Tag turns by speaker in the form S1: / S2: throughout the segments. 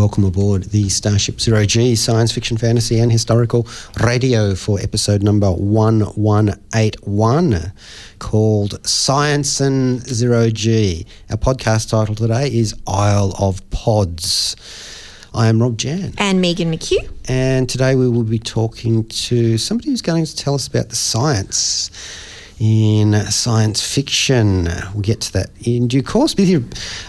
S1: Welcome aboard the Starship Zero G science fiction, fantasy, and historical radio for episode number 1181 called Science in Zero G. Our podcast title today is Isle of Pods. I am Rob Jan,
S2: And Megan McKeough.
S1: and today we will be talking to somebody who's going to tell us about the science in science fiction. We'll get to that in due course.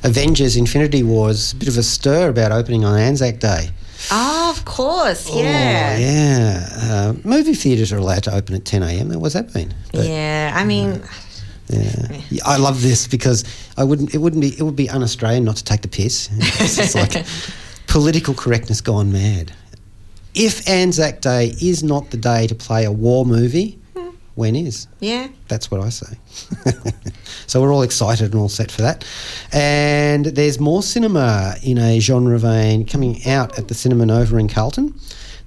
S1: Avengers Infinity Wars, a bit of a stir about opening on Anzac Day.
S2: Oh, of course, yeah.
S1: Oh, yeah. Uh, movie theatres are allowed to open at 10 a.m. What's that been? But,
S2: yeah, I mean,
S1: yeah. Yeah, I love this because I wouldn't. It wouldn't be. It would be un-Australian not to take the piss. It's like political correctness gone mad. If Anzac Day is not the day to play a war movie, when is?
S2: yeah.
S1: That's what I say. so we're all excited and all set for that. And there's more cinema in a genre vein coming out at the Cinema Nova in Carlton.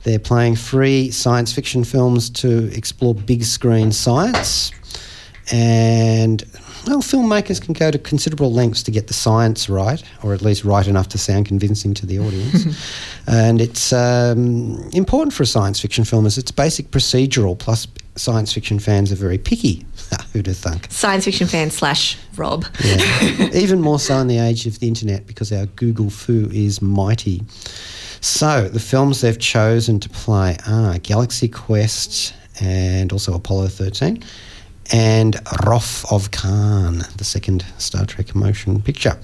S1: They're playing free science fiction films to explore big screen science. And, well, filmmakers can go to considerable lengths to get the science right, or at least right enough to sound convincing to the audience. and it's um, important for a science fiction film as it's basic procedural, plus science fiction fans are very picky. Who'd have thunk?
S2: Science fiction fan slash Rob.
S1: Yeah. Even more so in the age of the internet because our Google fu is mighty. So, the films they've chosen to play are Galaxy Quest and also Apollo 13 and Wrath of Khan, the second Star Trek motion picture.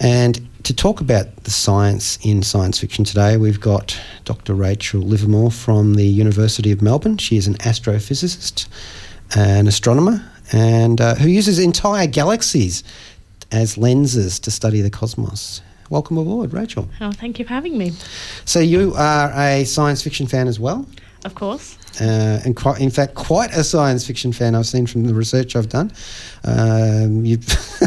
S1: And to talk about the science in science fiction today, we've got Dr. Rachael Livermore from the University of Melbourne. She is an astrophysicist, an astronomer, and uh, who uses entire galaxies as lenses to study the cosmos. Welcome aboard, Rachael.
S3: Oh, thank you for having me.
S1: So you are a science fiction fan as well,
S3: Of course.
S1: Uh, and quite, in fact, quite a science fiction fan. I've seen from the research I've done. Um, you've,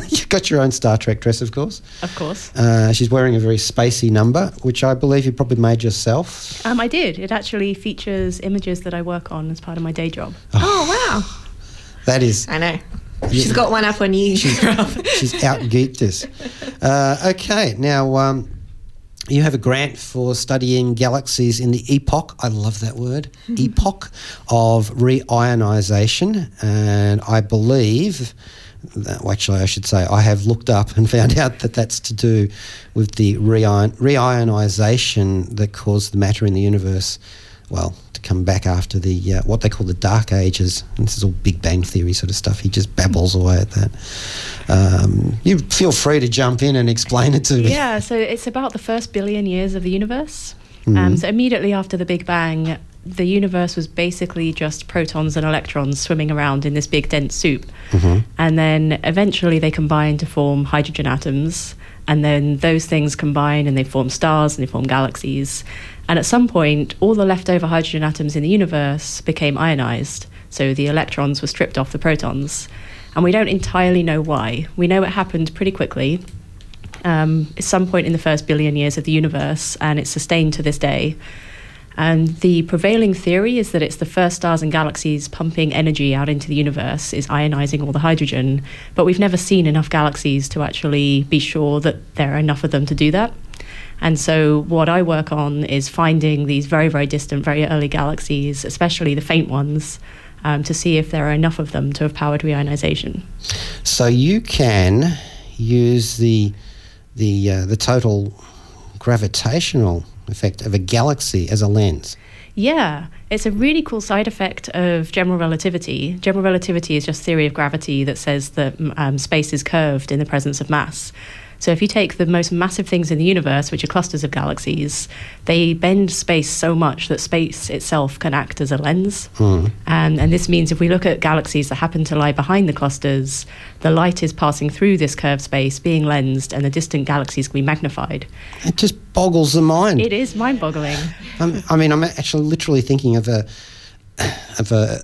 S1: you've got your own Star Trek dress, of course.
S3: Of course.
S1: Uh, she's wearing a very spacey number, which I believe you probably made yourself.
S3: Um, I did. It actually features images that I work on as part of my day job.
S2: Oh, wow.
S1: That is,
S2: I know. She's got one up on you, Rob.
S1: she's out geeked us. Uh, okay, now um, you have a grant for studying galaxies in the epoch. I love that word, mm-hmm. epoch of reionization, and I believe. That, well, actually, I should say I have looked up and found out that that's to do with the reion, reionization that caused the matter in the universe, well, come back after the uh, what they call the Dark Ages. And this is all Big Bang Theory sort of stuff. He just babbles away at that. Um, you feel free to jump in and explain it to me.
S3: Yeah, so it's about the first billion years of the universe. Um, so immediately after the Big Bang, the universe was basically just protons and electrons swimming around in this big dense soup. And then eventually they combine to form hydrogen atoms. And then those things combine and they form stars and they form galaxies. And at some point, all the leftover hydrogen atoms in the universe became ionized. So the electrons were stripped off the protons. And we don't entirely know why. We know it happened pretty quickly um, at some point in the first billion years of the universe, and it's sustained to this day. And the prevailing theory is that it's the first stars and galaxies pumping energy out into the universe is ionizing all the hydrogen, but we've never seen enough galaxies to actually be sure that there are enough of them to do that. And so, what I work on is finding these very, very distant, very early galaxies, especially the faint ones, um, to see if there are enough of them to have powered reionization.
S1: So you can use the the uh, the total gravitational effect of a galaxy as a lens.
S3: Yeah, it's a really cool side effect of general relativity. General relativity is just theory of gravity that says that um, space is curved in the presence of mass. So if you take the most massive things in the universe, which are clusters of galaxies, they bend space so much that space itself can act as a lens.
S1: Hmm.
S3: And, and this means if we look at galaxies that happen to lie behind the clusters, the light is passing through this curved space, being lensed, and the distant galaxies can be magnified.
S1: It just boggles the mind.
S3: It is mind boggling.
S1: Um, I mean, I'm actually literally thinking of a of a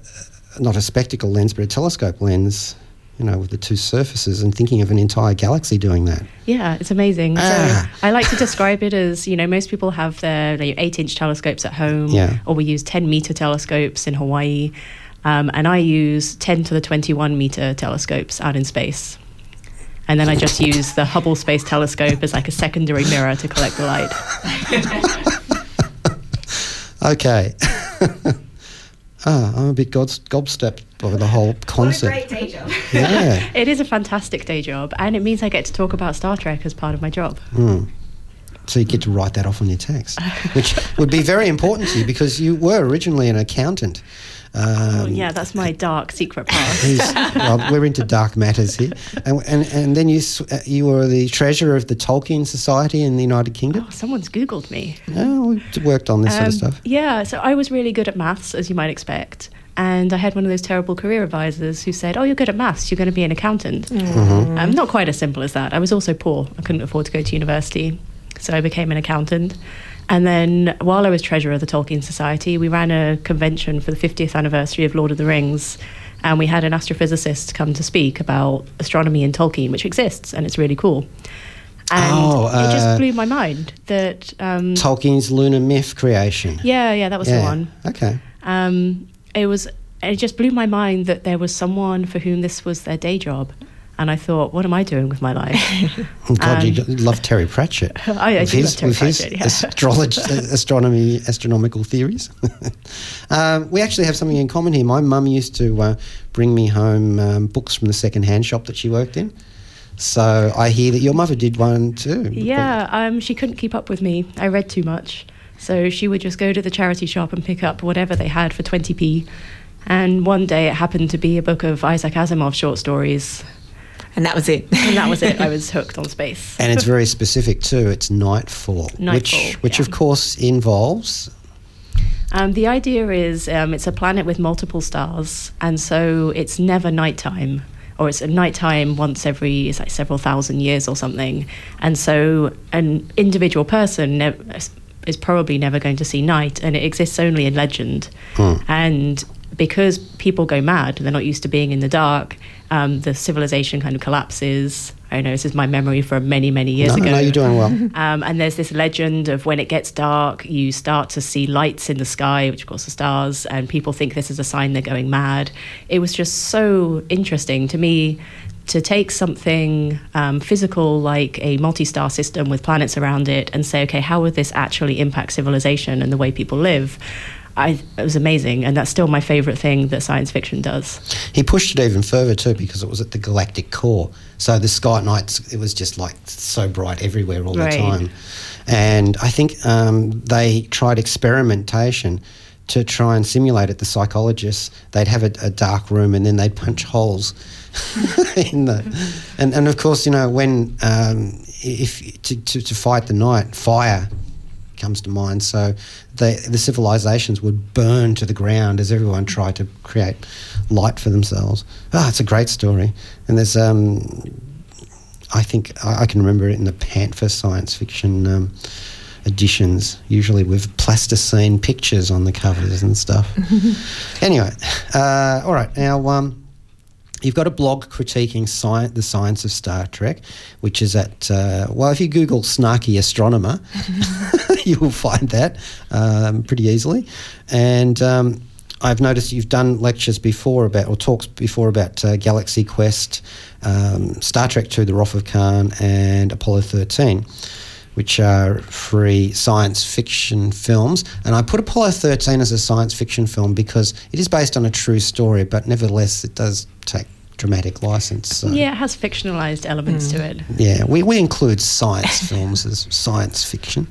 S1: not a spectacle lens, but a telescope lens. You know, with the two surfaces, and thinking of an entire galaxy doing that.
S3: Yeah, it's amazing.
S1: Ah.
S3: So I like to describe it as you know most people have their like, eight inch telescopes at home,
S1: Yeah.
S3: or we use ten meter telescopes in Hawaii, um, and I use ten to the twenty one meter telescopes out in space. And then I just use the Hubble Space Telescope as like a secondary mirror to collect the light.
S1: Okay. ah, I'm a bit gob- gobstepped by the whole concept.
S2: day job.
S1: Yeah.
S3: It is a fantastic day job, and it means I get to talk about Star Trek as part of my job.
S1: So you get to write that off on your tax, which would be very important to you because you were originally an accountant.
S3: Oh,
S1: Um,
S3: yeah, that's my dark secret past.
S1: He's, well, we're into dark matters here, and and, and then you uh, you were the treasurer of the Tolkien Society in the United Kingdom.
S3: oh, someone's Googled me.
S1: Oh, we worked on this sort of
S3: Um,
S1: stuff.
S3: Yeah, so I was really good at maths, as you might expect. And I had one of those terrible career advisors who said, Oh, you're good at maths, you're going to be an accountant.
S1: Mm-hmm.
S3: Um, not quite as simple as that. I was also poor, I couldn't afford to go to university. So I became an accountant. And then while I was treasurer of the Tolkien Society, we ran a convention for the 50th anniversary of Lord of the Rings. And we had an astrophysicist come to speak about astronomy in Tolkien, which exists and it's really cool. And
S1: Oh,
S3: it
S1: uh,
S3: just blew my mind that. Um,
S1: Tolkien's lunar myth creation.
S3: yeah, yeah, that was the
S1: Yeah.
S3: one.
S1: Okay.
S3: Um, it was. It just blew my mind that there was someone for whom this was their day job, and I thought, what am I doing with my life?
S1: Oh, God, you
S3: Um,
S1: love Terry Pratchett.
S3: I- I
S1: With
S3: do
S1: his,
S3: love Terry
S1: with his
S3: Pratchett, yeah.
S1: astrolog- uh, astronomy, astronomical theories. um, we actually have something in common here. My mum used to uh, bring me home um, books from the second-hand shop that she worked in. So I hear that your mother did one too.
S3: yeah, um, she couldn't keep up with me. I read too much, so she would just go to the charity shop and pick up whatever they had for twenty p. And one day it happened to be a book of Isaac Asimov short stories,
S2: And that was it.
S3: and that was it. I was hooked on space.
S1: And it's very specific too. It's Nightfall, which,
S3: Nightfall,
S1: which
S3: yeah.
S1: of course involves
S3: Um, the idea is um, it's a planet with multiple stars, and so it's never nighttime, or it's a nighttime once every it's like several thousand years or something. And so an individual person nev- is probably never going to see night, and it exists only in legend. And because people go mad, they're not used to being in the dark. Um, the civilization kind of collapses. I know this is my memory from many, many years
S1: no,
S3: ago.
S1: no, you're doing well.
S3: Um, and there's this legend of when it gets dark, you start to see lights in the sky, which of course are stars, and people think this is a sign they're going mad. It was just so interesting to me to take something um, physical like a multi star system with planets around it and say, okay, how would this actually impact civilization and the way people live? I, it was amazing, and that's still my favorite thing that science fiction does.
S1: He pushed it even further too because it was at the galactic core. So the sky at nights, it was just like so bright everywhere all
S3: Right.
S1: the time. And I think um, they tried experimentation to try and simulate it. The psychologists, they'd have a, a dark room and then they'd punch holes in the. And, and of course, you know, when um, if to, to, to fight the night, fire comes to mind. So the the civilizations would burn to the ground as everyone tried to create light for themselves. Ah, it's a great story, and there's um, I think I, I can remember it in the Panther science fiction. Um, editions usually with plasticine pictures on the covers and stuff anyway uh, all right now um, You've got a blog critiquing sci- the science of Star Trek, which is at, uh, well, if you Google snarky astronomer, you will find that um, pretty easily. And um, I've noticed you've done lectures before about, or talks before about uh, Galaxy Quest, um, Star Trek II, The Wrath of Khan, and Apollo 13 which are free science fiction films. And I put Apollo 13 as a science fiction film because it is based on a true story, but nevertheless, it does take dramatic license. So.
S3: Yeah, it has fictionalized elements to it.
S1: Yeah, we, we include science films as science fiction.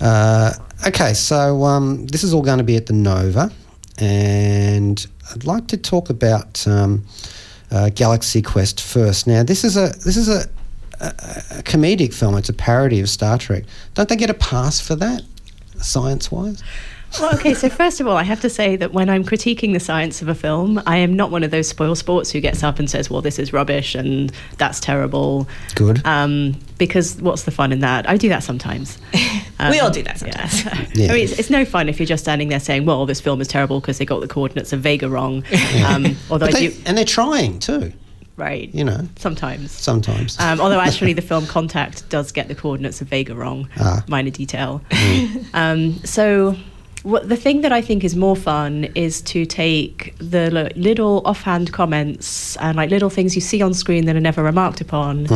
S1: Uh, okay, so um, this is all going to be at the Nova, and I'd like to talk about um, uh, Galaxy Quest first. Now, this is a this is a a, a comedic film. It's a parody of Star Trek. Don't they get a pass for that, science wise?
S3: Well, okay, so first of all, I have to say that when I'm critiquing the science of a film, I am not one of those spoil sports who gets up and says, well, this is rubbish and that's terrible.
S1: Good.
S3: Um, because what's the fun in that? I do that sometimes.
S2: we
S3: Um,
S2: all do that sometimes.
S3: Yeah.
S1: Yeah.
S3: I mean, it's, it's no fun if you're just standing there saying, well, this film is terrible because they got the coordinates of Vega wrong. Um, although
S1: they,
S3: do,
S1: and they're trying too,
S3: right,
S1: you know,
S3: sometimes.
S1: sometimes.
S3: Um, although actually, the film Contact does get the coordinates of Vega wrong.
S1: Ah.
S3: Minor detail. um, so, what the thing that I think is more fun is to take the li- little offhand comments and like little things you see on screen that are never remarked upon,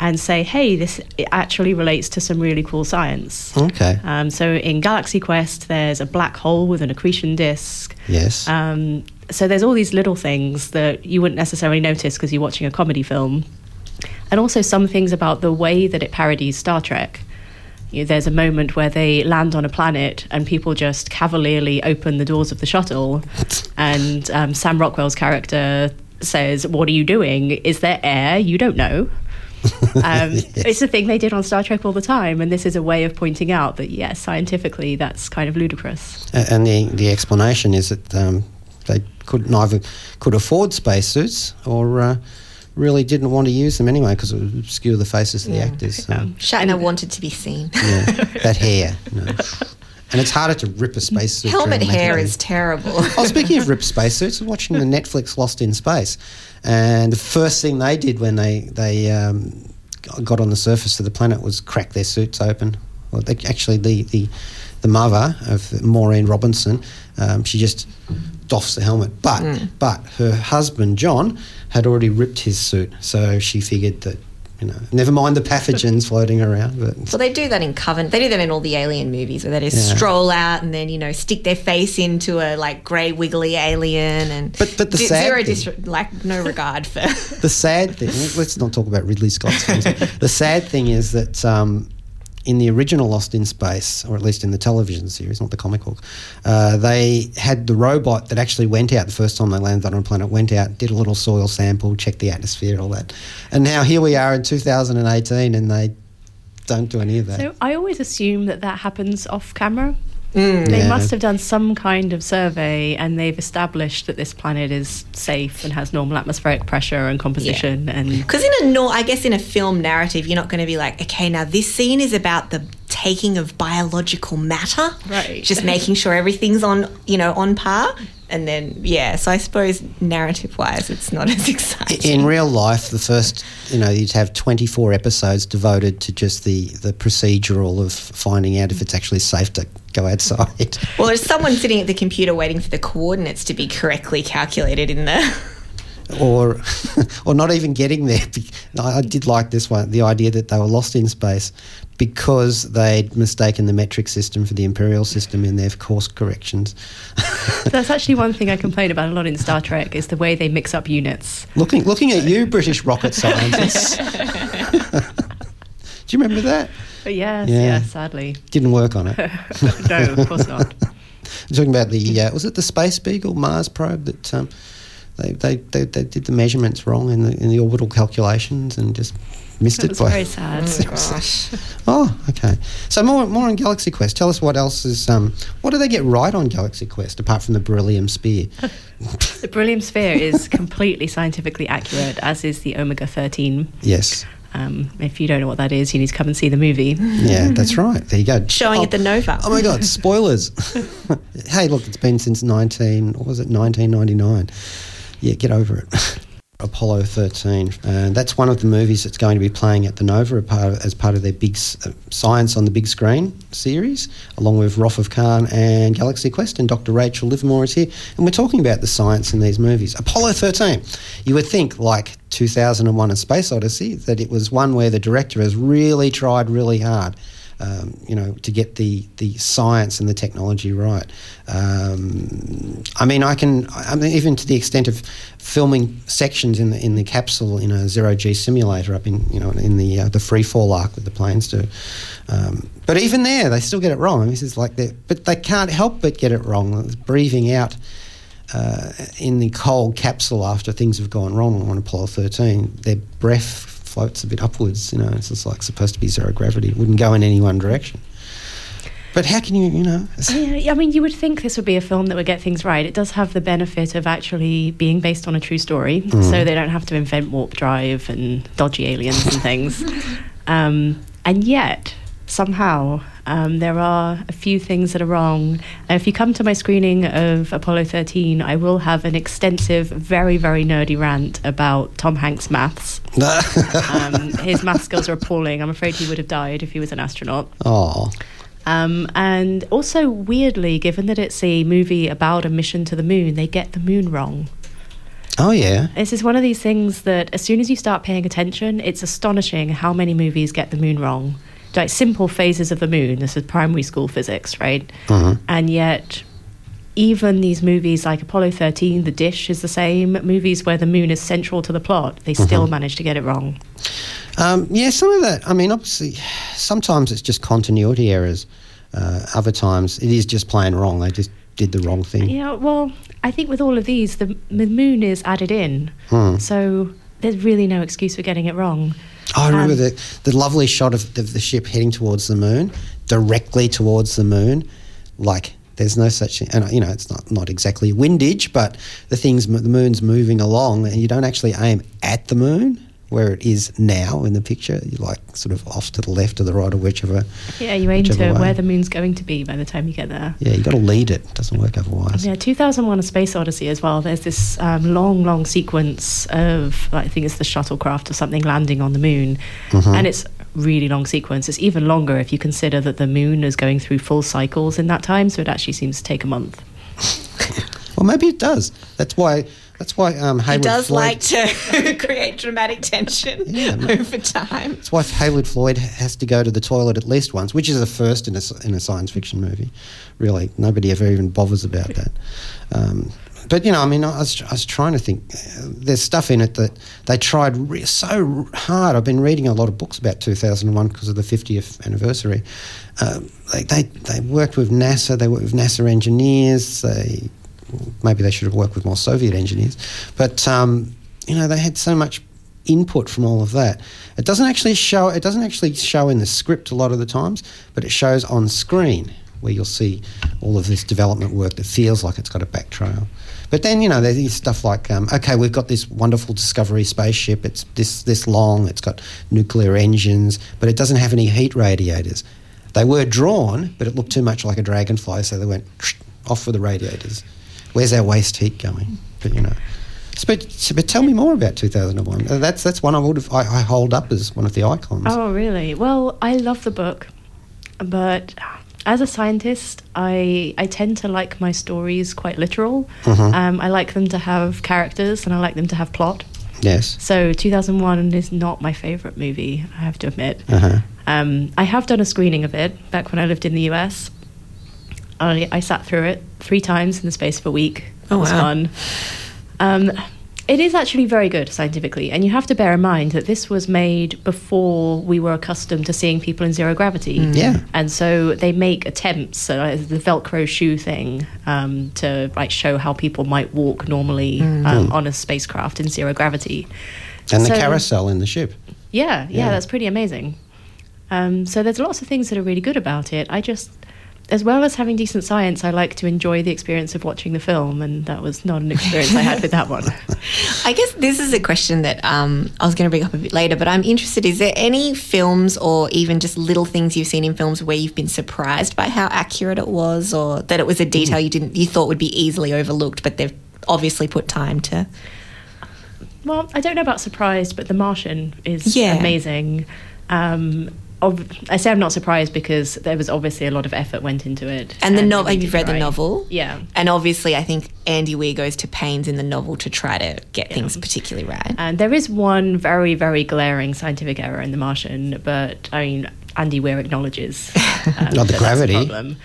S3: and say, "Hey, this it actually relates to some really cool science."
S1: okay.
S3: Um, so, in Galaxy Quest, there's a black hole with an accretion disk.
S1: yes.
S3: Um, so there's all these little things that you wouldn't necessarily notice because you're watching a comedy film, and also some things about the way that it parodies Star Trek. You know, there's a moment where they land on a planet and people just cavalierly open the doors of the shuttle, and um, Sam Rockwell's character says, "What are you doing? Is there air? You don't know." Um, It's a thing they did on Star Trek all the time, and this is a way of pointing out that yes, scientifically, that's kind of ludicrous.
S1: And the the explanation is that um, they could neither could afford spacesuits or uh, really didn't want to use them anyway because it would obscure the faces of the actors. So,
S2: Shatner wanted to be seen.
S1: yeah, that hair. you know. And it's harder to rip a spacesuit.
S2: Helmet hair is terrible.
S1: Oh, speaking of ripped spacesuits, I'm watching the Netflix Lost in Space, and the first thing they did when they they um, got on the surface of the planet was crack their suits open. Well, they, actually, the, the the mother of Maureen Robinson, um, she just doffs the helmet, but but her husband John had already ripped his suit, so she figured that. You know, never mind the pathogens floating around. But
S2: Well, they do that in Covenant. They do that in all the alien movies where they just
S1: Yeah.
S2: stroll out and then you know stick their face into a like grey wiggly alien and
S1: But- but the
S2: di-
S1: sad
S2: zero
S1: thing-
S2: dis- like no regard for.
S1: the sad thing, let's not talk about Ridley Scott's films. the sad thing is that um, in the original Lost in Space, or at least in the television series, not the comic book, uh, they had the robot that actually went out the first time they landed on a planet, went out, did a little soil sample, checked the atmosphere, all that. And now here we are in 2018 and they don't do any of that.
S3: So I always assume that that happens off camera.
S2: Mm.
S3: They
S1: Yeah.
S3: must have done some kind of survey and they've established that this planet is safe and has normal atmospheric pressure and composition and
S2: Because in a no, I guess in a film narrative, you're not going to be like, okay, now this scene is about the taking of biological matter,
S3: Right.
S2: Just making sure everything's on, you know, on par, and then yeah. So I suppose narrative-wise, it's not as exciting.
S1: in real life, the first, you know, you'd have 24 episodes devoted to just the, the procedural of finding out if it's actually safe to go outside.
S2: well, there's someone sitting at the computer waiting for the coordinates to be correctly calculated in the.
S1: or or not even getting there. I I did like this one, the idea that they were lost in space because they'd mistaken the metric system for the imperial system in their course corrections.
S3: that's actually one thing I complain about a lot in Star Trek is the way they mix up units.
S1: looking looking at you, British rocket scientists. Do you remember that?
S3: But yes,
S1: Yeah.
S3: yeah, sadly.
S1: Didn't work on it.
S3: no, of course not.
S1: I'm talking about the uh, was it the Space Beagle Mars probe that um, they, they, they they did the measurements wrong in the in the orbital calculations and just missed
S3: It
S1: it
S3: was
S1: by
S3: very sad.
S2: Gosh.
S1: Oh, okay. So more more on Galaxy Quest. Tell us what else is um what do they get right on Galaxy Quest apart from the beryllium sphere?
S3: The beryllium sphere is completely scientifically accurate, as is the omega 13.
S1: yes.
S3: Um, if you don't know what that is, you need to come and see the movie.
S1: Yeah, that's right. There you go.
S2: Showing
S1: oh,
S2: at the Nova.
S1: Oh my God! Spoilers. hey, look, it's been since nineteen. What was it? Nineteen ninety nine. Yeah, get over it. Apollo 13. And that's one of the movies that's going to be playing at the Nova as part of, their big uh, Science on the Big Screen series, along with Wrath of Khan and Galaxy Quest. And Dr. Rachael Livermore is here. And we're talking about the science in these movies. Apollo 13. You would think, like 2001 A Space Odyssey, that it was one where the director has really tried really hard um, you know, to get the, the science and the technology right. Um, I mean, I can, I mean, even to the extent of filming sections in the in the capsule in a zero G simulator up in you know in the uh, the free fall arc that the planes do. Um, but even there, they still get it wrong. This is like but they can't help but get it wrong. It's breathing out. Uh, in the cold capsule after things have gone wrong on Apollo 13, their breath floats a bit upwards. You know, it's just like supposed to be zero gravity. It wouldn't go in any one direction. But how can you, you know?
S3: Yeah, I mean, you would think this would be a film that would get things right. It does have the benefit of actually being based on a true story,
S1: Mm.
S3: so they don't have to invent warp drive and dodgy aliens and things. Um, and yet, somehow, um, there are a few things that are wrong. If you come to my screening of Apollo 13, I will have an extensive, very, very nerdy rant about Tom Hanks' maths. Um, his math skills are appalling. I'm afraid he would have died if he was an astronaut.
S1: oh,
S3: Um, and also, weirdly, given that it's a movie about a mission to the moon, they get the moon wrong.
S1: oh yeah.
S3: This is one of these things that, as soon as you start paying attention, it's astonishing how many movies get the moon wrong. Like simple phases of the moon. This is primary school physics, right? And yet, even these movies like Apollo 13, The Dish is the same. Movies where the moon is central to the plot, they still manage to get it wrong.
S1: Um, yeah, some of that. I mean, obviously, sometimes it's just continuity errors. Uh, other times, it is just plain wrong. They just did the wrong thing.
S3: Yeah, well, I think with all of these, the, the moon is added in.
S1: Hmm.
S3: So there's really no excuse for getting it wrong.
S1: Oh, I remember
S3: Um,
S1: the the lovely shot of the, the ship heading towards the moon, directly towards the moon. Like there's no such thing, and you know it's not not exactly windage, but the things the moon's moving along, and you don't actually aim at the moon where it is now in the picture. Like sort of off to the left or the right or whichever.
S3: Yeah, you aim to
S1: way.
S3: where the moon's going to be by the time you get there.
S1: Yeah, you've got to lead it. It doesn't work otherwise.
S3: Yeah, 2001 A Space Odyssey as well. There's this um, long, long sequence of, I think it's the shuttlecraft or something landing on the moon.
S1: Mm-hmm.
S3: And it's really long sequence. It's even longer if you consider that the moon is going through full cycles in that time. So it actually seems to take a month.
S1: Well, maybe it does. That's why. That's why um,
S2: He does
S1: Floyd.
S2: like to create dramatic tension
S1: Yeah,
S2: over time.
S1: That's why Heywood Floyd has to go to the toilet at least once, which is a first in a, in a science fiction movie. Really, nobody ever even bothers about that. Um, but you know, I mean, I was, I was trying to think. Uh, there's stuff in it that they tried re- so hard. I've been reading a lot of books about 2001 because of the 50th anniversary. Um, they, they they worked with NASA. They worked with NASA engineers. They maybe they should have worked with more Soviet engineers. But um, you know, they had so much input from all of that. It doesn't actually show. It doesn't actually show in the script a lot of the times, but it shows on screen where you'll see all of this development work that feels like it's got a back trail. But then you know there's stuff like um, okay, we've got this wonderful Discovery spaceship. It's this this long. It's got nuclear engines, but it doesn't have any heat radiators. They were drawn, but it looked too much like a dragonfly, so they went off with the radiators. Where's our waste heat going? But you know. So, But, but tell me more about 2001. Uh, That's that's one I would have I, I hold up as one of the icons.
S3: Oh, really? Well, I love the book, but as a scientist, I I tend to like my stories quite literal. Um, I like them to have characters and I like them to have plot.
S1: Yes.
S3: So 2001 is not my favorite movie, I have to admit.
S1: Uh-huh.
S3: Um, I have done a screening of it back when I lived in the US. I, I sat through it three times in the space of a week. It
S2: Oh,
S3: was
S2: wow.
S3: fun. Um, it is actually very good scientifically, and you have to bear in mind that this was made before we were accustomed to seeing people in zero gravity.
S1: Yeah.
S3: And so they make attempts, uh, the Velcro shoe thing, um, to like show how people might walk normally um, on a spacecraft in zero gravity.
S1: And the carousel in the ship.
S3: Yeah, yeah,
S1: Yeah.
S3: that's pretty amazing. Um, so there's lots of things that are really good about it. I just, as well as having decent science, I like to enjoy the experience of watching the film, and that was not an experience I had with that one.
S2: I guess this is a question that um, I was going to bring up a bit later, but I'm interested. Is there any films or even just little things you've seen in films where you've been surprised by how accurate it was, or that it was a detail you didn't you thought would be easily overlooked, but they've obviously put time to?
S3: Well, I don't know about surprised, but The Martian is
S2: Yeah.
S3: amazing. Um, I say I'm not surprised because there was obviously a lot of effort went into it.
S2: And the
S3: it
S2: novel, have
S3: needed
S2: you read the novel?
S3: Yeah.
S2: And obviously, I think Andy Weir goes to pains in the novel to try to get things particularly right.
S3: And there is one very, very glaring scientific error in The Martian, but I mean, Andy Weir acknowledges um,
S1: Not the
S3: that that's a
S1: gravity.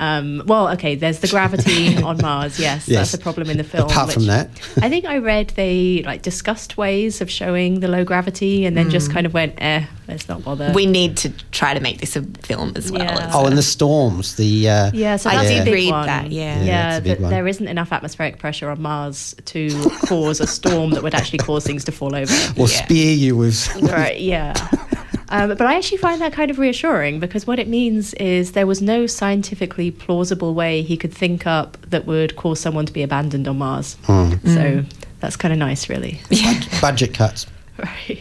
S3: Problem. Um, well, okay, there's the gravity on Mars. Yes,
S1: Yes.
S3: that's a problem in the film.
S1: Apart from that.
S3: I think I read they like discussed ways of showing the low gravity, and then
S1: Mm.
S3: just kind of went, eh, let's not bother.
S2: We need to try to make this a film as well.
S3: Yeah.
S2: as
S1: Oh, and the storms. The uh,
S3: yeah, so
S2: I
S3: that's
S2: did read
S3: one.
S2: that, yeah.
S1: Yeah,
S3: yeah,
S1: that's a big
S3: that there isn't enough atmospheric pressure on Mars to cause a storm that would actually cause things to fall over.
S1: or
S2: Yeah.
S1: spear you with.
S3: Right, yeah. Um, but I actually find that kind of reassuring because what it means is there was no scientifically plausible way he could think up that would cause someone to be abandoned on Mars.
S1: Hmm.
S3: So that's kind of nice, really.
S1: budget cuts.
S3: Right.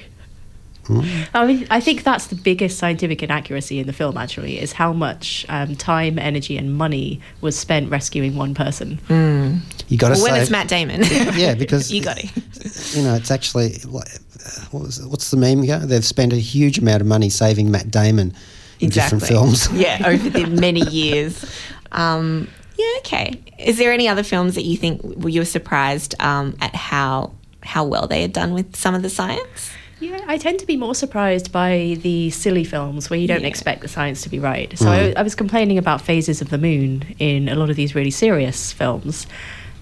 S3: I mean, I think that's the biggest scientific inaccuracy in the film. Actually, is how much um, time, energy, and money was spent rescuing one person.
S1: You got to
S2: Well, when it's Matt Damon.
S1: yeah, because
S2: you got it.
S1: you know it's actually like, what was what's the meme go? They've spent a huge amount of money saving Matt Damon in different films.
S2: yeah, over the many years. Um, yeah, okay. Is there any other films that you think you were surprised um, at how how well they had done with some of the science?
S3: Yeah, I tend to be more surprised by the silly films where you don't
S2: Yeah.
S3: expect the science to be right. So I, I was complaining about phases of the moon in a lot of these really serious films.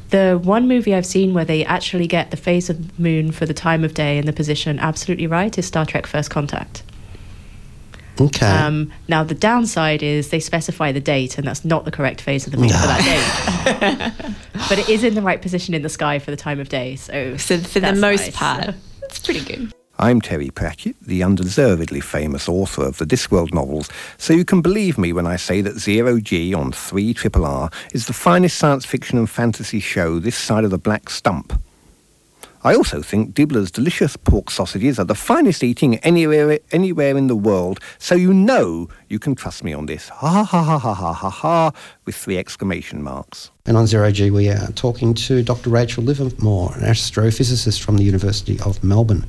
S3: The one movie I've seen where they actually get the phase of the moon for the time of day and the position absolutely right is Star Trek First Contact.
S1: Okay.
S3: Um, now, the downside is they specify the date, and that's not the correct phase of the moon for that date. but it is in the right position in the sky for the time of day. So,
S2: So for the most
S3: nice.
S2: part, it's pretty good.
S4: I'm Terry Pratchett, the undeservedly famous author of the Discworld novels, so you can believe me when I say that Zero G on 3 Triple R is the finest science fiction and fantasy show this side of the black stump. I also think Dibbler's delicious pork sausages are the finest eating anywhere anywhere in the world, so you know you can trust me on this. Ha ha ha ha ha ha ha with three exclamation marks.
S1: And on Zero G, we are talking to Dr. Rachael Livermore, an astrophysicist from the University of Melbourne.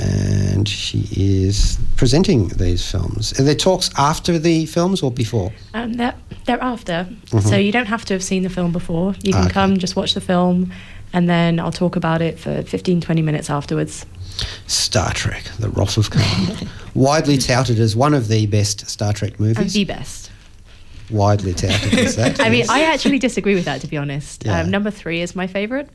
S1: And she is presenting these films. Are there talks after the films or before?
S3: Um, they're, they're after. So you don't have to have seen the film before. You can
S1: Mm-hmm. Okay.
S3: come, just watch the film, and then I'll talk about it for 15, 20 minutes afterwards.
S1: Star Trek, The Wrath of Khan. Widely touted as one of the best Star Trek
S3: And
S1: movies.
S3: the best.
S1: Widely touted as that.
S3: I mean. I actually disagree with that, to be honest.
S1: Yeah.
S3: Um, number three is my favourite,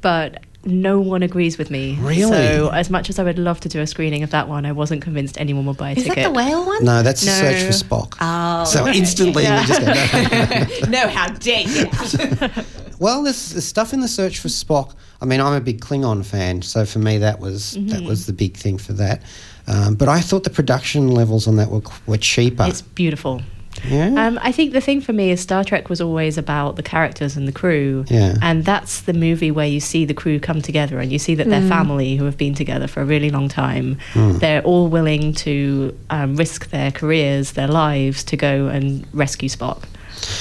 S3: but no one agrees with me.
S1: Really?
S3: So, as much as I would love to do a screening of that one, I wasn't convinced anyone would buy a
S2: Is
S3: ticket.
S2: that the whale one?
S1: No, that's a
S3: No.
S1: search for Spock.
S2: Oh,
S1: so
S2: okay.
S1: instantly we just go, no.
S2: no, how dare you?
S1: Well, there's, there's stuff in the search for Spock. I mean, I'm a big Klingon fan, so for me that was that
S3: Mm-hmm.
S1: was the big thing for that. Um, but I thought the production levels on that were were cheaper.
S3: It's beautiful.
S1: Yeah.
S3: Um, I think the thing for me is Star Trek was always about the characters and the crew.
S1: Yeah.
S3: And that's the movie where you see the crew come together and you see that they're family who have been together for a really long time.
S1: Hmm.
S3: They're all willing to um, risk their careers, their lives to go and rescue Spock.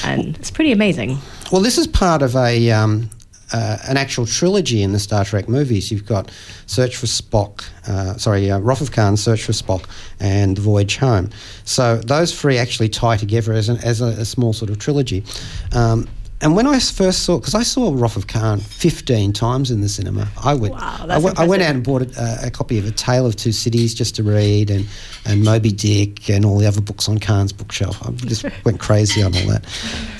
S3: And it's pretty amazing.
S1: Well, this is part of a um, uh, an actual trilogy in the Star Trek movies. You've got Search for Spock, uh, sorry, uh, Wrath of Khan, Search for Spock, and The Voyage Home. So those three actually tie together as, an, as a, a small sort of trilogy. Um, and when I first saw, because I saw Wrath of Khan 15 times in the cinema, I went,
S3: Wow,
S1: I, went I went out and bought a, a copy of A Tale of Two Cities just to read, and, and Moby Dick, and all the other books on Khan's bookshelf. I just went crazy on all that.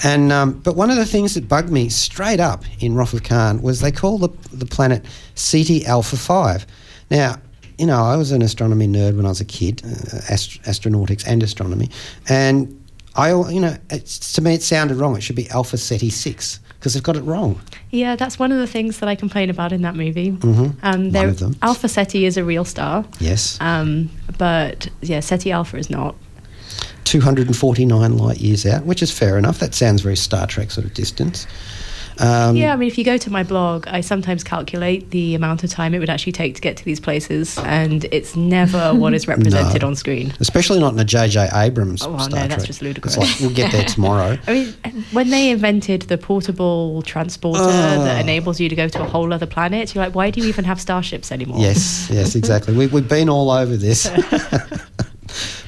S1: And um, but one of the things that bugged me straight up in Wrath of Khan was they call the the planet Ceti Alpha Five. Now. You know, I was an astronomy nerd when I was a kid, uh, ast- astronautics and astronomy, and I, you know, it's, to me it sounded wrong. It should be Alpha Ceti Six because they've got it wrong.
S3: Yeah, that's one of the things that I complain about in that movie.
S1: Mhm.
S3: Um,
S1: One of them.
S3: Alpha Ceti is a real star.
S1: Yes,
S3: Um, but yeah, Ceti Alpha is not.
S1: 249 light years out, which is fair enough. That sounds very Star Trek sort of distance. Um,
S3: Yeah, I mean, if you go to my blog, I sometimes calculate the amount of time it would actually take to get to these places, and it's never what is represented
S1: No.
S3: on screen.
S1: Especially not in a J.J. Abrams.
S3: Oh, well,
S1: Star
S3: no, that's
S1: Trek.
S3: just ludicrous.
S1: It's like, we'll get there tomorrow.
S3: I mean, when they invented the portable transporter that enables you to go to a whole other planet, you're like, why do you even have starships anymore?
S1: Yes, yes, exactly. We, we've been all over this.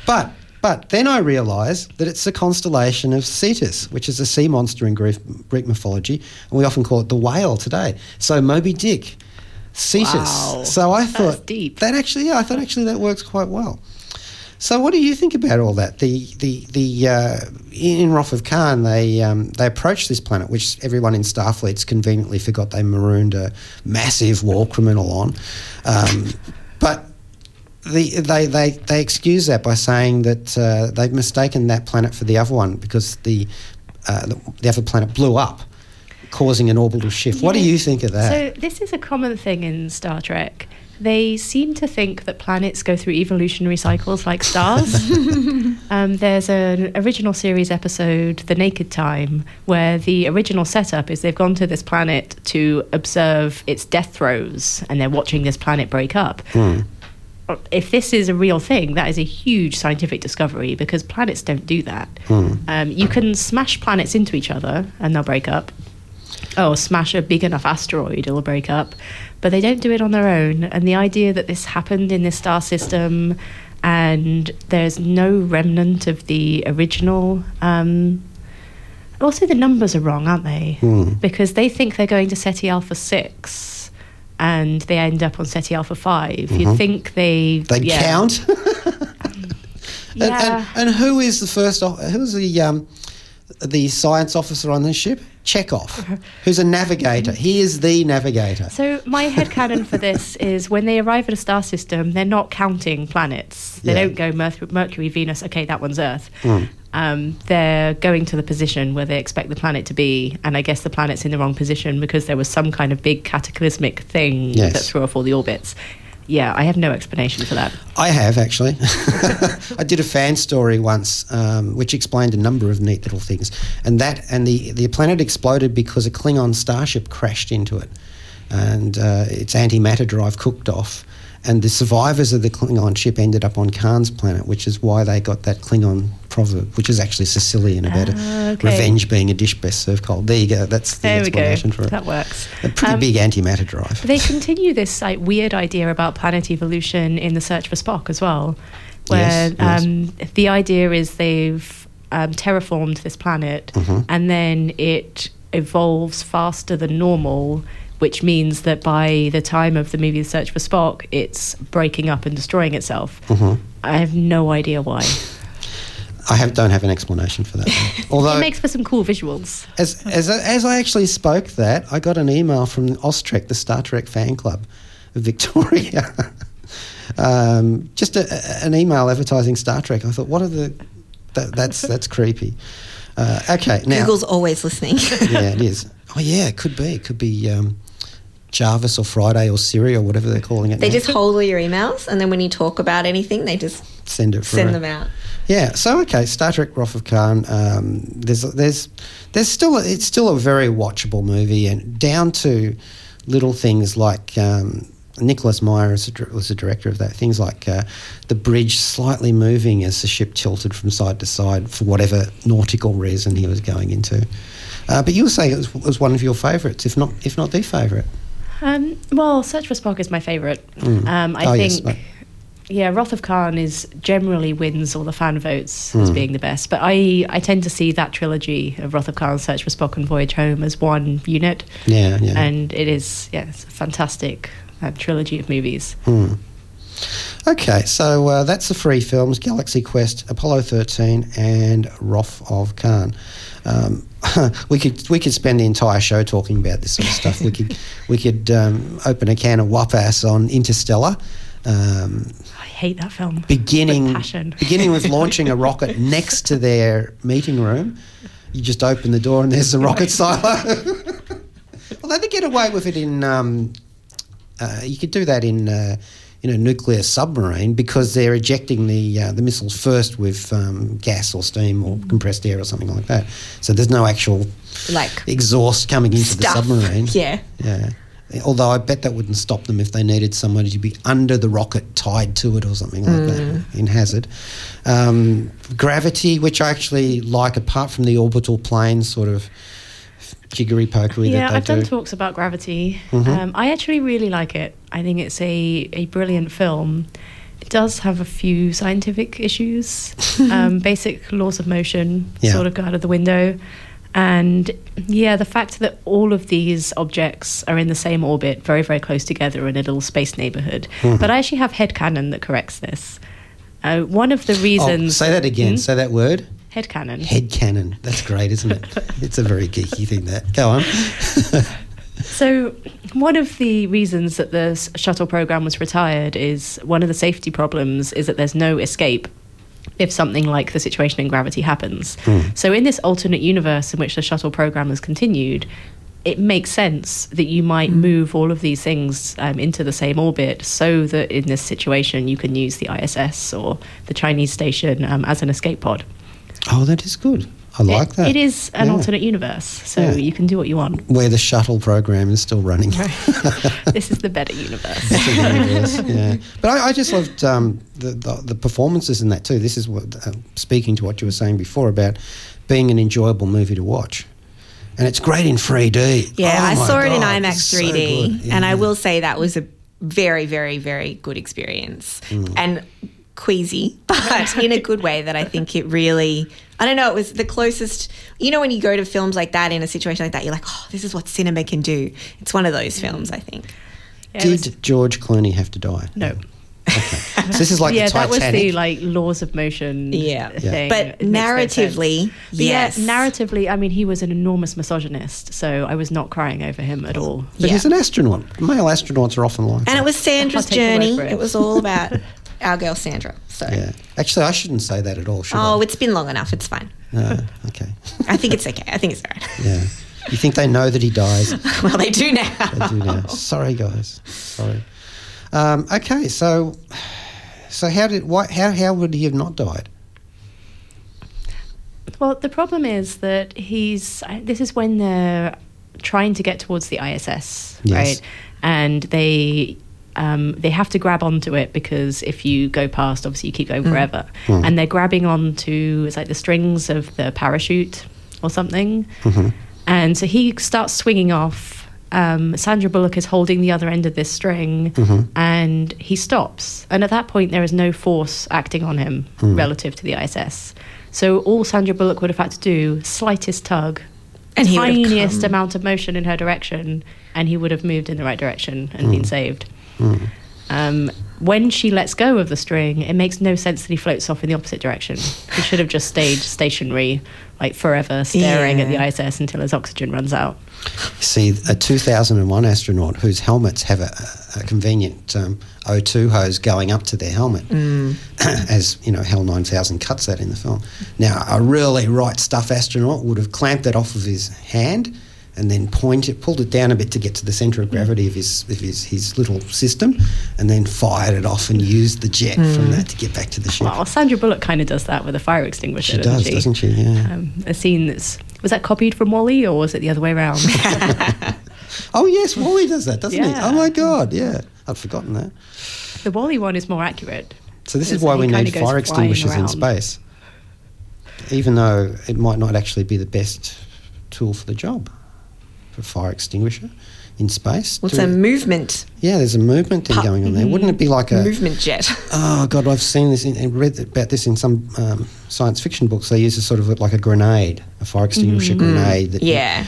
S1: but but then I realised that it's a constellation of Cetus, which is a sea monster in Greek, mythology, and we often call it the whale today. So Moby Dick, Cetus.
S3: Wow,
S1: so I thought that actually, yeah, I thought actually that works quite well. So, what do you think about all that? The the the uh, in Wrath of Khan, they um, they approached this planet, which everyone in Starfleet's conveniently forgot they marooned a massive war criminal on, um, but. The, they, they, they excuse that by saying that uh, they've mistaken that planet for the other one because the, uh, the, the other planet blew up, causing an orbital shift. What do you think of that?
S3: So this is a common thing in Star Trek. They seem to think that planets go through evolutionary cycles like stars. um, there's an original series episode, The Naked Time, where the original setup is they've gone to this planet to observe its death throes, and they're watching this planet break up. If this is a real thing, that is a huge scientific discovery because planets don't do that. Um, you can smash planets into each other and they'll break up oh, smash a big enough asteroid, it'll break up. But they don't do it on their own. And the idea that this happened in this star system and there's no remnant of the original. Um, also, the numbers are wrong, aren't they? Because they think they're going to Ceti Alpha 6 and they end up on Ceti Alpha 5. You'd think they.
S1: they
S3: yeah.
S1: count. And,
S3: Yeah.
S1: and, and who is the first? Who's the um, the science officer on this ship? Chekov, who's a navigator. He is the navigator.
S3: So my headcanon for this is when they arrive at a star system, they're not counting planets. They
S1: Yeah.
S3: don't go Mercury, Venus. Okay, that one's Earth.
S1: Hmm.
S3: Um, they're going to the position where they expect the planet to be, and I guess the planet's in the wrong position because there was some kind of big cataclysmic thing
S1: Yes.
S3: that threw off all the orbits. Yeah, I have no explanation for that.
S1: I have actually. I did a fan story once, um, which explained a number of neat little things, and that and the the planet exploded because a Klingon starship crashed into it, and uh, its antimatter drive cooked off, and the survivors of the Klingon ship ended up on Khan's planet, which is why they got that Klingon proverb, which is actually Sicilian about
S3: Ah, okay.
S1: revenge being a dish best served cold. There you go. That's the
S3: There we go.
S1: explanation for it.
S3: That works.
S1: A pretty
S3: Um,
S1: big antimatter drive.
S3: They continue this like weird idea about planet evolution in the search for Spock as well, where
S1: Yes, yes.
S3: Um, the idea is they've um, terraformed this planet
S1: Mm-hmm.
S3: and then it evolves faster than normal. Which means that by the time of the movie The Search for Spock, it's breaking up and destroying itself.
S1: Mm-hmm.
S3: I have no idea why.
S1: I have, don't have an explanation for that. Although
S3: it makes for some cool visuals.
S1: As, as, as I actually spoke that, I got an email from Austrek, the Star Trek fan club of Victoria. um, just a, a- an email advertising Star Trek. I thought, what are the. That, that's, that's creepy. Uh, okay, now.
S2: Google's always listening.
S1: yeah, it is. Oh, yeah, it could be. It could be um, Jarvis or Friday or Siri or whatever they're calling it.
S2: they
S1: now.
S2: just hold all your emails, and then when you talk about anything, they just
S1: send it
S2: send them out.
S1: Yeah. So okay, Star Trek: Wrath of Khan. Um, there's there's there's still a, it's still a very watchable movie, and down to little things like. Um, Nicholas Meyer was, was the director of that. Things like uh, the bridge slightly moving as the ship tilted from side to side for whatever nautical reason he was going into. Uh, but you were saying it was, was one of your favourites, if not if not the favourite.
S3: Um, well, Search for Spock is my favourite. Um, I
S1: Oh,
S3: think,
S1: yes, right.
S3: yeah, Wrath of Khan is generally wins all the fan votes
S1: Hmm.
S3: as being the best. But I, I tend to see that trilogy of Wrath of Khan, Search for Spock, and Voyage Home as one unit,
S1: Yeah, yeah.
S3: and it is yeah, it's a fantastic uh, trilogy of movies.
S1: Hmm. Okay, so uh, that's the three films: Galaxy Quest, Apollo thirteen, and Wrath of Khan. Um, we could we could spend the entire show talking about this sort of stuff. We could we could um, open a can of whoop ass on Interstellar. Um,
S3: I hate that film.
S1: beginning
S3: With passion.
S1: beginning with launching a rocket next to their meeting room. You just open the door and there's the rocket silo. Although they get away with it in, um, uh, you could do that in, uh, a nuclear submarine because they're ejecting the uh, the missiles first with um, gas or steam or compressed air or something like that. So there's no actual
S2: Like
S1: exhaust coming into
S2: stuff.
S1: the submarine.
S2: Yeah.
S1: Yeah. Although I bet that wouldn't stop them if they needed somebody to be under the rocket tied to it or something like that in Hazard. Um, gravity, which I actually like, apart from the orbital plane sort of jiggery pokery
S3: Yeah, I've
S1: do.
S3: done talks about Gravity.
S1: Mm-hmm.
S3: Um, I actually really like it. I think it's a, a brilliant film. It does have a few scientific issues. um, basic laws of motion
S1: Yeah.
S3: sort of go out of the window. And yeah, the fact that all of these objects are in the same orbit, very, very close together in a little space neighborhood.
S1: Mm-hmm.
S3: But I actually have head headcanon that corrects this. Uh, one of the
S1: Oh,
S3: reasons.
S1: say that again.
S3: Hmm?
S1: Say that word.
S3: Headcanon.
S1: Head cannon. That's great, isn't it? it's a very geeky thing. That. Go on.
S3: So, one of the reasons that the shuttle program was retired is one of the safety problems is that there's no escape if something like the situation in Gravity happens. So, in this alternate universe in which the shuttle program has continued, it makes sense that you might move all of these things um, into the same orbit so that in this situation you can use the ISS or the Chinese station um, as an escape pod.
S1: Oh, that is good. I like
S3: It-
S1: that.
S3: It is an
S1: Yeah.
S3: alternate universe, so
S1: Yeah.
S3: you can do what you want.
S1: Where the shuttle program is still running.
S3: this is the better universe.
S1: That's universe, yeah. But I, I just loved um, the, the the performances in that too. This is what uh, speaking to what you were saying before about being an enjoyable movie to watch, and it's great in 3D.
S2: Yeah,
S1: Oh
S2: I
S1: my
S2: saw it in IMAX 3D,
S1: good.
S2: and I will say that was a very, very, very good experience
S1: Mm.
S2: and queasy, but in a good way. That I think it really, I don't know, it was the closest. You know, when you go to films like that in a situation like that, you're like, oh, this is what cinema can do. It's one of those mm. films, I think.
S3: Yeah,
S1: Did
S3: was-
S1: George Clooney have to die?
S3: no.
S1: So this is like
S3: yeah,
S1: the
S3: that was the like laws of motion
S2: Yeah. Yeah.
S3: thing.
S2: But
S3: It makes no sense.
S2: narratively,
S3: But
S2: yes.
S3: yeah, narratively, I mean, he was an enormous misogynist, so I was not crying over him at all.
S1: but
S2: Yeah.
S1: he's an astronaut. Male astronauts are often like
S2: And
S1: that.
S2: it was Sandra's
S3: I'll take your word
S2: journey.
S3: it.
S2: It was all about our girl Sandra. So,
S1: Yeah. Actually, I shouldn't say that at all, should
S2: oh,
S1: I?
S2: it's been long enough. It's fine.
S1: No, okay.
S2: I think it's okay. I think it's all right.
S1: Yeah. You think they know that he dies?
S2: well, they do now.
S1: They do now. Sorry, guys. Sorry. Um, okay, so so how did why, how how would he have not died?
S3: Well, the problem is that he's. This is when they're trying to get towards the ISS,
S1: Yes.
S3: right? And they. Um, they have to grab onto it because if you go past, obviously you keep going mm. forever. Mm. And they're grabbing onto it's like the strings of the parachute or something. Mm-hmm. And so he starts swinging off. Um, Sandra Bullock is holding the other end of this string, mm-hmm. and he stops. And at that point, there is no force acting on him mm. relative to the ISS. So all Sandra Bullock would have had to do, slightest tug,
S2: And he would have
S3: tiniest amount of motion in her direction, and he would have moved in the right direction and been saved. Um, when she lets go of the string, it makes no sense that he floats off in the opposite direction. He should have just stayed stationary, like forever, staring at the ISS until his oxygen runs out.
S1: See, a 2001 astronaut whose helmets have a, a convenient um, O2 hose going up to their helmet, as you know, HAL 9000 cuts that in the film. Now, a really right stuff astronaut would have clamped that off of his hand and then pointed, pulled it down a bit to get to the centre of gravity of his of his, his little system, and then fired it off and used the jet from that to get back to the ship.
S3: Well, Sandra Bullock kind of does that with a fire extinguisher.
S1: she
S3: doesn't
S1: does,
S3: she?
S1: doesn't she? Yeah.
S3: Um, a scene that's was that copied from WALL-E or was it the other way around?
S1: oh yes, WALL-E does that, doesn't he? Oh my God, yeah, I'd forgotten that.
S3: the WALL-E one is more accurate.
S1: So this is why we need fire extinguishers in space, even though it might not actually be the best tool for the job. For a fire extinguisher in space.
S2: Well, a movement
S1: yeah, there's a movement thing going on there. Wouldn't it be like a?
S2: movement jet.
S1: Oh God, I've seen this and read about this in some um, science fiction books. They use a sort of like a grenade, a fire extinguisher grenade that you
S2: Yeah.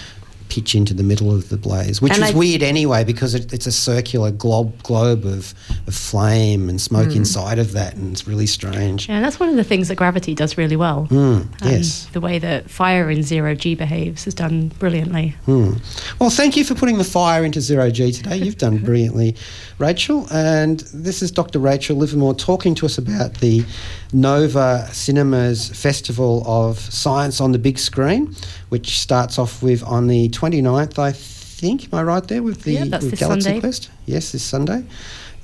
S1: Pitch into the middle of the blaze, which
S2: And
S1: is
S2: I-
S1: weird anyway because it, it's a circular globe globe of, of flame and smoke inside of that, and it's really strange.
S3: Yeah, that's one of the things that gravity does really well.
S1: Mm,
S3: Um,
S1: yes.
S3: The way that fire in zero G behaves is done brilliantly.
S1: Hmm. Well, thank you for putting the fire into zero G today. You've done brilliantly, Rachael. And this is Dr. Rachael Livermore talking to us about the Nova Cinemas Festival of Science on the Big Screen, which starts off with on the 29th, I think. Am I right there with the
S3: Yeah,
S1: with Galaxy
S3: Sunday.
S1: Quest? Yes, this Sunday.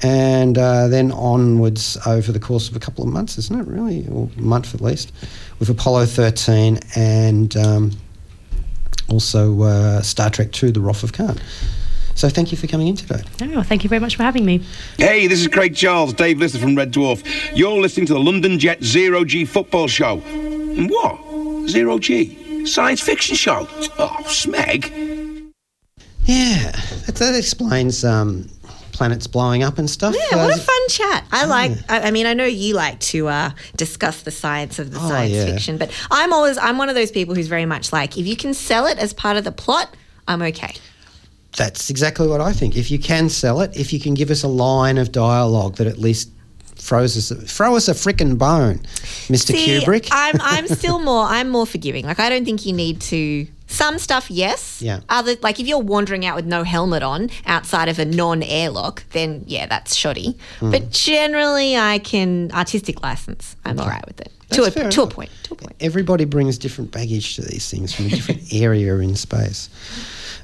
S1: And uh, then onwards over the course of a couple of months, isn't it? Really, or a month at least, with Apollo 13 and. Um, also uh, Star Trek 2, The Wrath of Khan. So thank you for coming in today.
S3: Oh, thank you very much for having me.
S5: Hey, this is Craig Charles, Dave Lister from Red Dwarf. You're listening to the London Jet Zero G football show. And what? Zero G? Science fiction show? Oh, smeg.
S1: Yeah, that, that explains um, planets blowing up and stuff.
S2: Yeah, what
S1: Uh,
S2: a fun chat. I like, I, I mean, I know you like to uh, discuss the science of the
S1: Oh,
S2: science
S1: yeah.
S2: fiction, but I'm always, I'm one of those people who's very much like, if you can sell it as part of the plot, I'm okay.
S1: That's exactly what I think. If you can sell it, if you can give us a line of dialogue that at least throws us throw us a frickin' bone, Mr.
S2: See,
S1: Kubrick.
S2: I'm I'm still more I'm more forgiving. Like I don't think you need to some stuff, yes.
S1: Yeah.
S2: Other like if you're wandering out with no helmet on outside of a non-airlock, then yeah, that's shoddy.
S1: Hmm.
S2: But generally, I can artistic license. I'm all right with it to a to a point. To a point.
S1: Everybody brings different baggage to these things from a different area in space.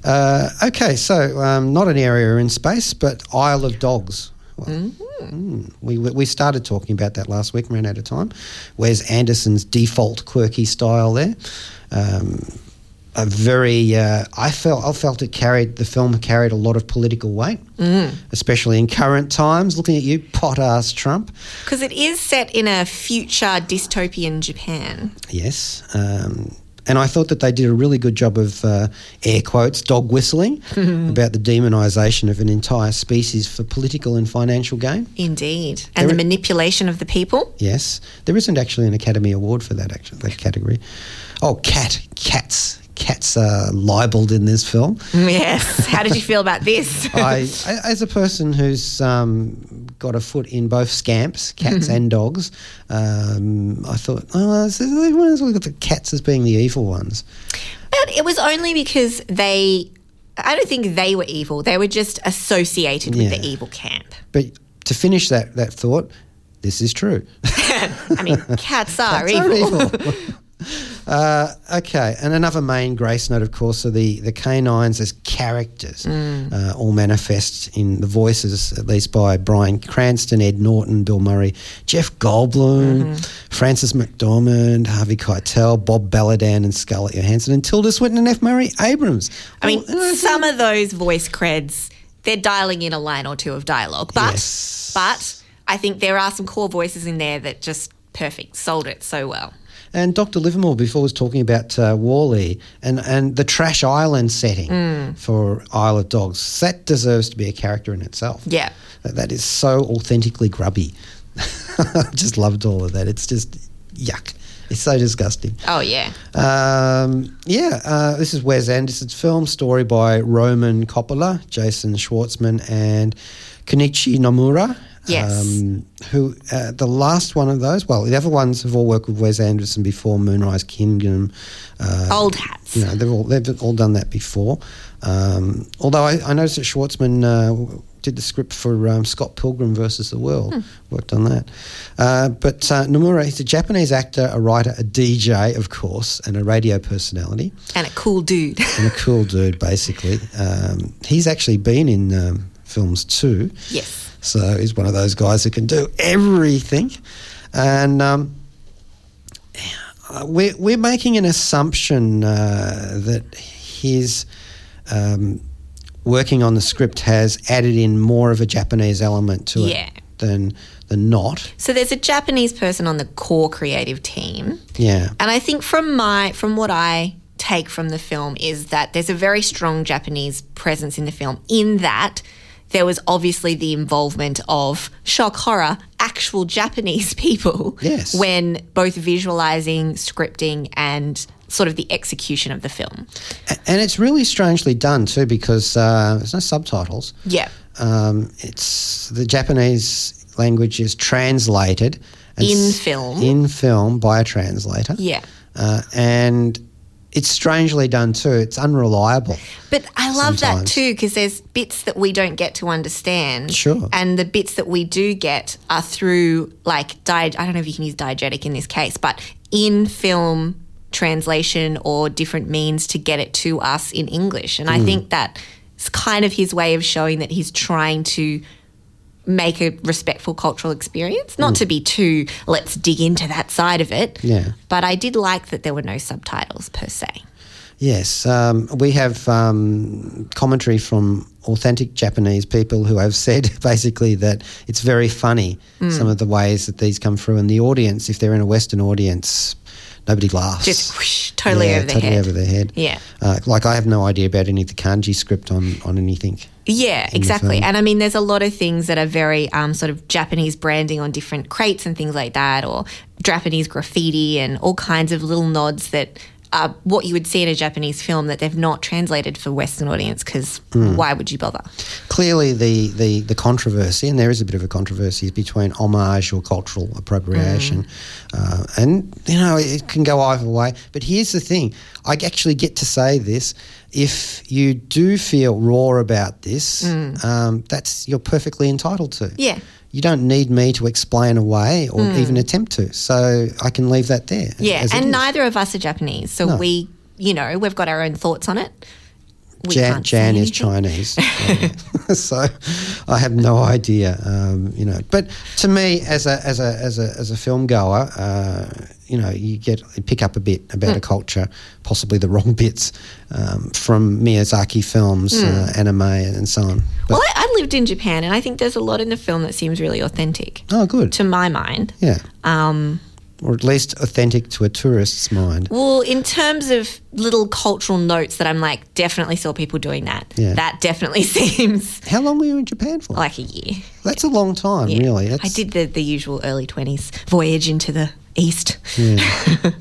S1: Uh, okay, so um, not an area in space, but Isle of Dogs. Well, mm, we, we started talking about that last week, ran out of time. Wes Anderson's default quirky style there? Um, a very, uh, I felt, I felt it carried the film carried a lot of political weight, especially in current times. Looking at you, POTUS Trump.
S2: Because it is set in a future dystopian Japan.
S1: Yes. Um, and I thought that they did a really good job of uh, air quotes dog whistling about the demonisation of an entire species for political and financial gain.
S2: Indeed. And
S1: There
S2: the manipulation of the people.
S1: Yes, there isn't actually an Academy Award for that actually that category. Oh, cat, cats, cats are libelled in this film.
S2: Yes. How did you feel about this?
S1: I, as a person who's um, got a foot in both scamps, cats and dogs, um, I thought, oh, everyone's look at the cats as being the evil ones.
S2: But it was only because they. I don't think they were evil. They were just associated with the evil camp.
S1: But to finish that, that thought, this is true.
S2: I mean, cats are
S1: Cats are
S2: evil.
S1: Uh, okay, and another main grace note, of course, are the, the canines as characters,
S2: Mm.
S1: uh, all manifest in the voices, at least by Bryan Cranston, Ed Norton, Bill Murray, Jeff Goldblum,
S2: Mm-hmm.
S1: Frances McDormand, Harvey Keitel, Bob Balaban, and Scarlett Johansson, and Tilda Swinton and F. Murray Abrams.
S2: I mean,
S1: All-
S2: some of those voice creds, they're dialing in a line or two of dialogue. But,
S1: Yes.
S2: but I think there are some core voices in there that just perfect, sold it so well.
S1: And Dr. Livermore before was talking about uh, WALL-E and, and the Trash Island setting
S2: Mm.
S1: for Isle of Dogs. That deserves to be a character in itself.
S2: Yeah.
S1: That, that is so authentically grubby. I just loved all of that. It's just yuck. It's so disgusting.
S2: Oh, yeah.
S1: Um, yeah, uh, this is Wes Anderson's film, story by Roman Coppola, Jason Schwartzman, and Kunichi Nomura.
S2: Yes.
S1: Um, who uh, the last one of those? Well, the other ones have all worked with Wes Anderson before, Moonrise Kingdom. Uh,
S2: Old hats.
S1: you know, they've all they've all done that before. Um, although I, I noticed that Schwartzman uh, did the script for um, Scott Pilgrim versus the World, worked on that. Uh, but uh, Nomura, he's a Japanese actor, a writer, a DJ, of course, and a radio personality,
S2: And a cool dude.
S1: and a cool dude, basically. Um, he's actually been in um, films too.
S2: yes.
S1: So he's one of those guys who can do everything. And um, uh, we're, we're making an assumption uh, that his um, working on the script has added in more of a Japanese element to
S2: Yeah.
S1: it than, than not.
S2: So there's a Japanese person on the core creative team.
S1: Yeah.
S2: And I think from my from what I take from the film is that there's a very strong Japanese presence in the film in that there was obviously the involvement of shock horror actual Japanese people
S1: Yes.
S2: when both visualizing, scripting and sort of the execution of the film.
S1: And it's really strangely done too because uh, there's no subtitles.
S2: Yeah.
S1: Um, it's the Japanese language is translated
S2: In film.
S1: in film by a translator.
S2: Yeah.
S1: uh, and it's strangely done too. It's unreliable.
S2: But I love that too because there's bits that we don't get to understand.
S1: Sure.
S2: And the bits that we do get are through like di- I don't know if you can use diegetic in this case, but in film translation or different means to get it to us in English. And I
S1: Hmm.
S2: think that it's kind of his way of showing that he's trying to make a respectful cultural experience. Not to be too let's dig into that side of it.
S1: Yeah.
S2: But I did like that there were no subtitles per se.
S1: Yes, um, we have um, commentary from authentic Japanese people who have said basically that it's very funny some of the ways that these come through, and the audience, if they're in a Western audience, nobody laughs.
S2: Just whoosh, totally
S1: Yeah,
S2: over their
S1: totally
S2: head.
S1: over their head.
S2: Yeah.
S1: Uh, like I have no idea about any of the kanji script on, on anything.
S2: Yeah, exactly. And I mean, there's a lot of things that are very um, sort of Japanese branding on different crates and things like that, or Japanese graffiti and all kinds of little nods that are what you would see in a Japanese film that they've not translated for Western audience because why would you bother?
S1: Clearly, the, the, the controversy, and there is a bit of a controversy, is between homage or cultural appropriation. Uh, and, you know, it can go either way. But here's the thing I actually get to say this. If you do feel raw about this, um, that's you're perfectly entitled to.
S2: Yeah.
S1: You don't need me to explain away or even attempt to. So I can leave that there.
S2: Yeah, and neither of us are Japanese, so
S1: No.
S2: we, you know, we've got our own thoughts on it.
S1: Jan, Jan is. Chinese, Yeah. so I have no idea. Um, you know, but to me, as a as a as a as a film goer, uh, you know, you get you pick up a bit about
S2: Hmm.
S1: a culture, possibly the wrong bits um, from Miyazaki films, uh, anime, and so on. But,
S2: Hmm. Well, I, I lived in Japan, and I think there's a lot in the film that seems really authentic
S1: oh, good.
S2: to my mind.
S1: yeah.
S2: Um,
S1: or at least authentic to a tourist's mind.
S2: well, in terms of little cultural notes that I'm like, definitely saw people doing that.
S1: Yeah.
S2: That definitely seems
S1: How long were you in Japan for?
S2: like a year.
S1: That's a long time,
S2: Yeah.
S1: really. That's,
S2: I did the, the usual early 20s voyage into the east.
S1: uh,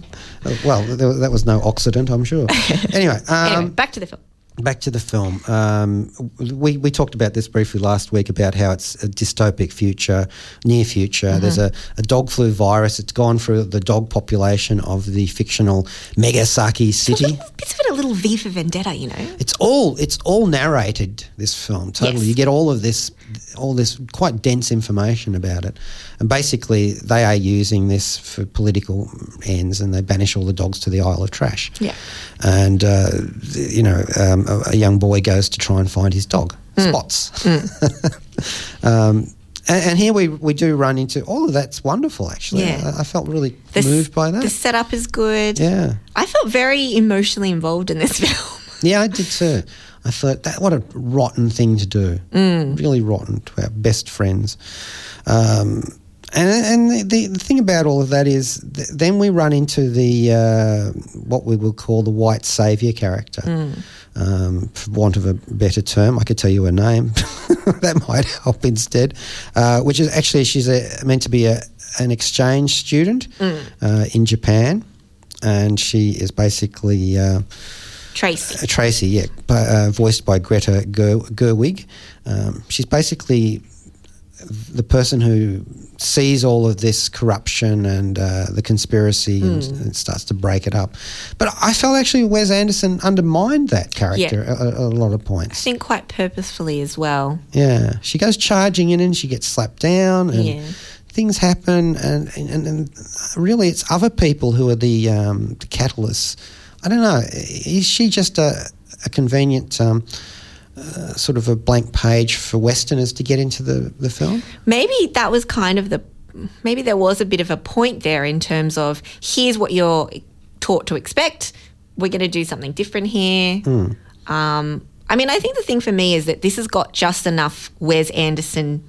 S1: well, there, that was no accident, I'm sure. anyway, um,
S2: anyway, back to the film.
S1: Back to the film. Um, we, we talked about this briefly last week about how it's a dystopic future, near future. There's a, a dog flu virus. It's gone through the dog population of the fictional Megasaki city.
S2: Bits of it a little V for Vendetta, you know?
S1: It's all it's all narrated. This film totally.
S2: Yes.
S1: You get all of this, all this quite dense information about it, and basically they are using this for political ends, and they banish all the dogs to the Isle of Trash.
S2: Yeah.
S1: and uh, you know, um, a, a young boy goes to try and find his dog, Spots. um, and, here we, we do run into all of that's wonderful. Actually,
S2: Yeah.
S1: I, I felt really
S2: The
S1: moved by that.
S2: The setup is good.
S1: yeah.
S2: I felt very emotionally involved in this film.
S1: Yeah, I did too. I thought that what a rotten thing to do. Mm. Really rotten to our best friends. Um, and and the, the, thing about all of that is, th- then we run into the uh, what we will call the white savior character. Um, for want of a better term, I could tell you her name. that might help instead. Uh, which is actually she's a, meant to be a, an exchange student uh, in Japan, and she is basically.
S2: Tracy.
S1: uh, Tracy, yeah, by, uh, voiced by Greta Ger- Gerwig. Um, she's basically the person who sees all of this corruption and uh, the conspiracy and, and starts to break it up. But I felt actually Wes Anderson undermined that character
S2: Yeah.
S1: at, at a lot of points.
S2: I think quite purposefully as well.
S1: Yeah, she goes charging in and she gets slapped down and
S2: Yeah.
S1: things happen and, and, and really it's other people who are the, um, the catalysts. I don't know. Is she just a, a convenient um, uh, sort of a blank page for Westerners to get into the, the film?
S2: Maybe that was kind of the. Maybe there was a bit of a point there in terms of here's what you're taught to expect. We're going to do something different here.
S1: Hmm.
S2: Um, I mean, I think the thing for me is that this has got just enough Wes Anderson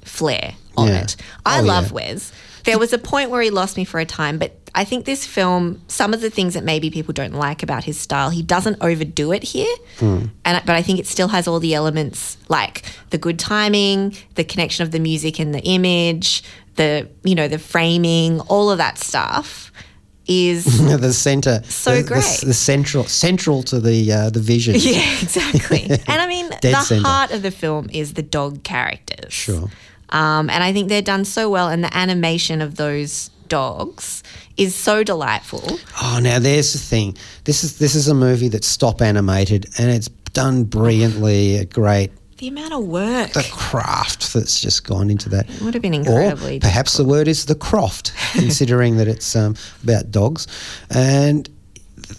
S2: flair on
S1: Yeah.
S2: it. I
S1: Oh,
S2: love
S1: yeah.
S2: Wes. There was a point where he lost me for a time, but I think this film, some of the things that maybe people don't like about his style, he doesn't overdo it here.
S1: Hmm.
S2: And but I think it still has all the elements like the good timing, the connection of the music and the image, the you know the framing, all of that stuff is
S1: the center,
S2: So
S1: the, the-
S2: great.
S1: the, central, central to the uh, the vision.
S2: Yeah, exactly. and I mean, the
S1: centre.
S2: heart of the film is the dog characters.
S1: Sure.
S2: Um, and I think they're done so well, and the animation of those dogs is so delightful.
S1: Oh, now there's the thing. This is this is a movie that's stop animated and it's done brilliantly. Great
S2: The amount of work.
S1: the craft that's just gone into that.
S2: It would have been incredibly
S1: Or perhaps the word is the croft, considering that it's um, about dogs. And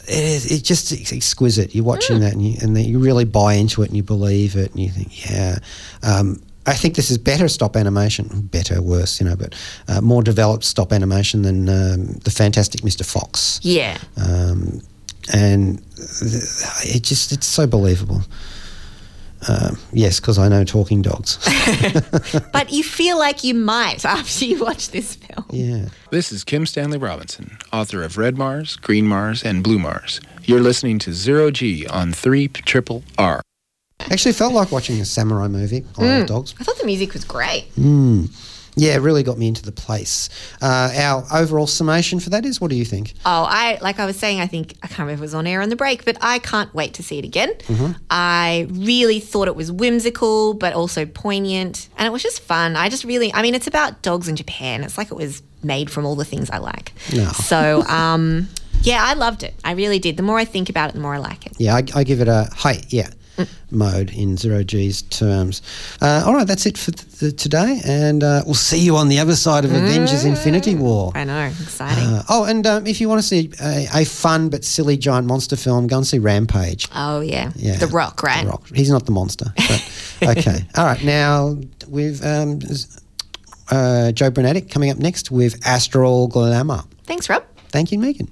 S1: it is it's just ex- exquisite. You're watching that and you, and then you really buy into it and you believe it and you think, yeah. Um, I think this is better stop animation, better, worse, you know, but uh, more developed stop animation than um, the Fantastic Mr. Fox
S2: Yeah.
S1: um, and th- it just it's so believable. Um, yes, because I know talking dogs.
S2: but you feel like you might after you watch this film.
S1: yeah.
S6: This is Kim Stanley Robinson, author of Red Mars, Green Mars, and Blue Mars. You're listening to Zero G on 3 Triple R.
S1: Actually, felt like watching a samurai movie, Isle of Dogs.
S2: I thought the music was great.
S1: Yeah, it really got me into the place. Uh, our overall summation for that is what do you think?
S2: Oh, I like I was saying. I think I can't remember if it was on air on the break, but I can't wait to see it again. I really thought it was whimsical, but also poignant, and it was just fun. I just really, I mean, it's about dogs in Japan. It's like it was made from all the things I like.
S1: No.
S2: So, um, yeah, I loved it. I really did. The more I think about it, the more I like it.
S1: Yeah, I, I give it a height, yeah, mode in zero G's terms. Uh, all right, that's it for th- th- today, and uh, we'll see you on the other side of Avengers Infinity War.
S2: I know, exciting.
S1: Uh, oh, and um, if you want to see a, a fun but silly giant monster film, go and see Rampage.
S2: oh yeah.
S1: Yeah,
S2: The Rock, right?
S1: The Rock. He's not the monster. Okay. All right. Now with um, uh, Joe Brunetti coming up next with Astral Glamour.
S2: Thanks, Rob.
S1: Thank you, Megan.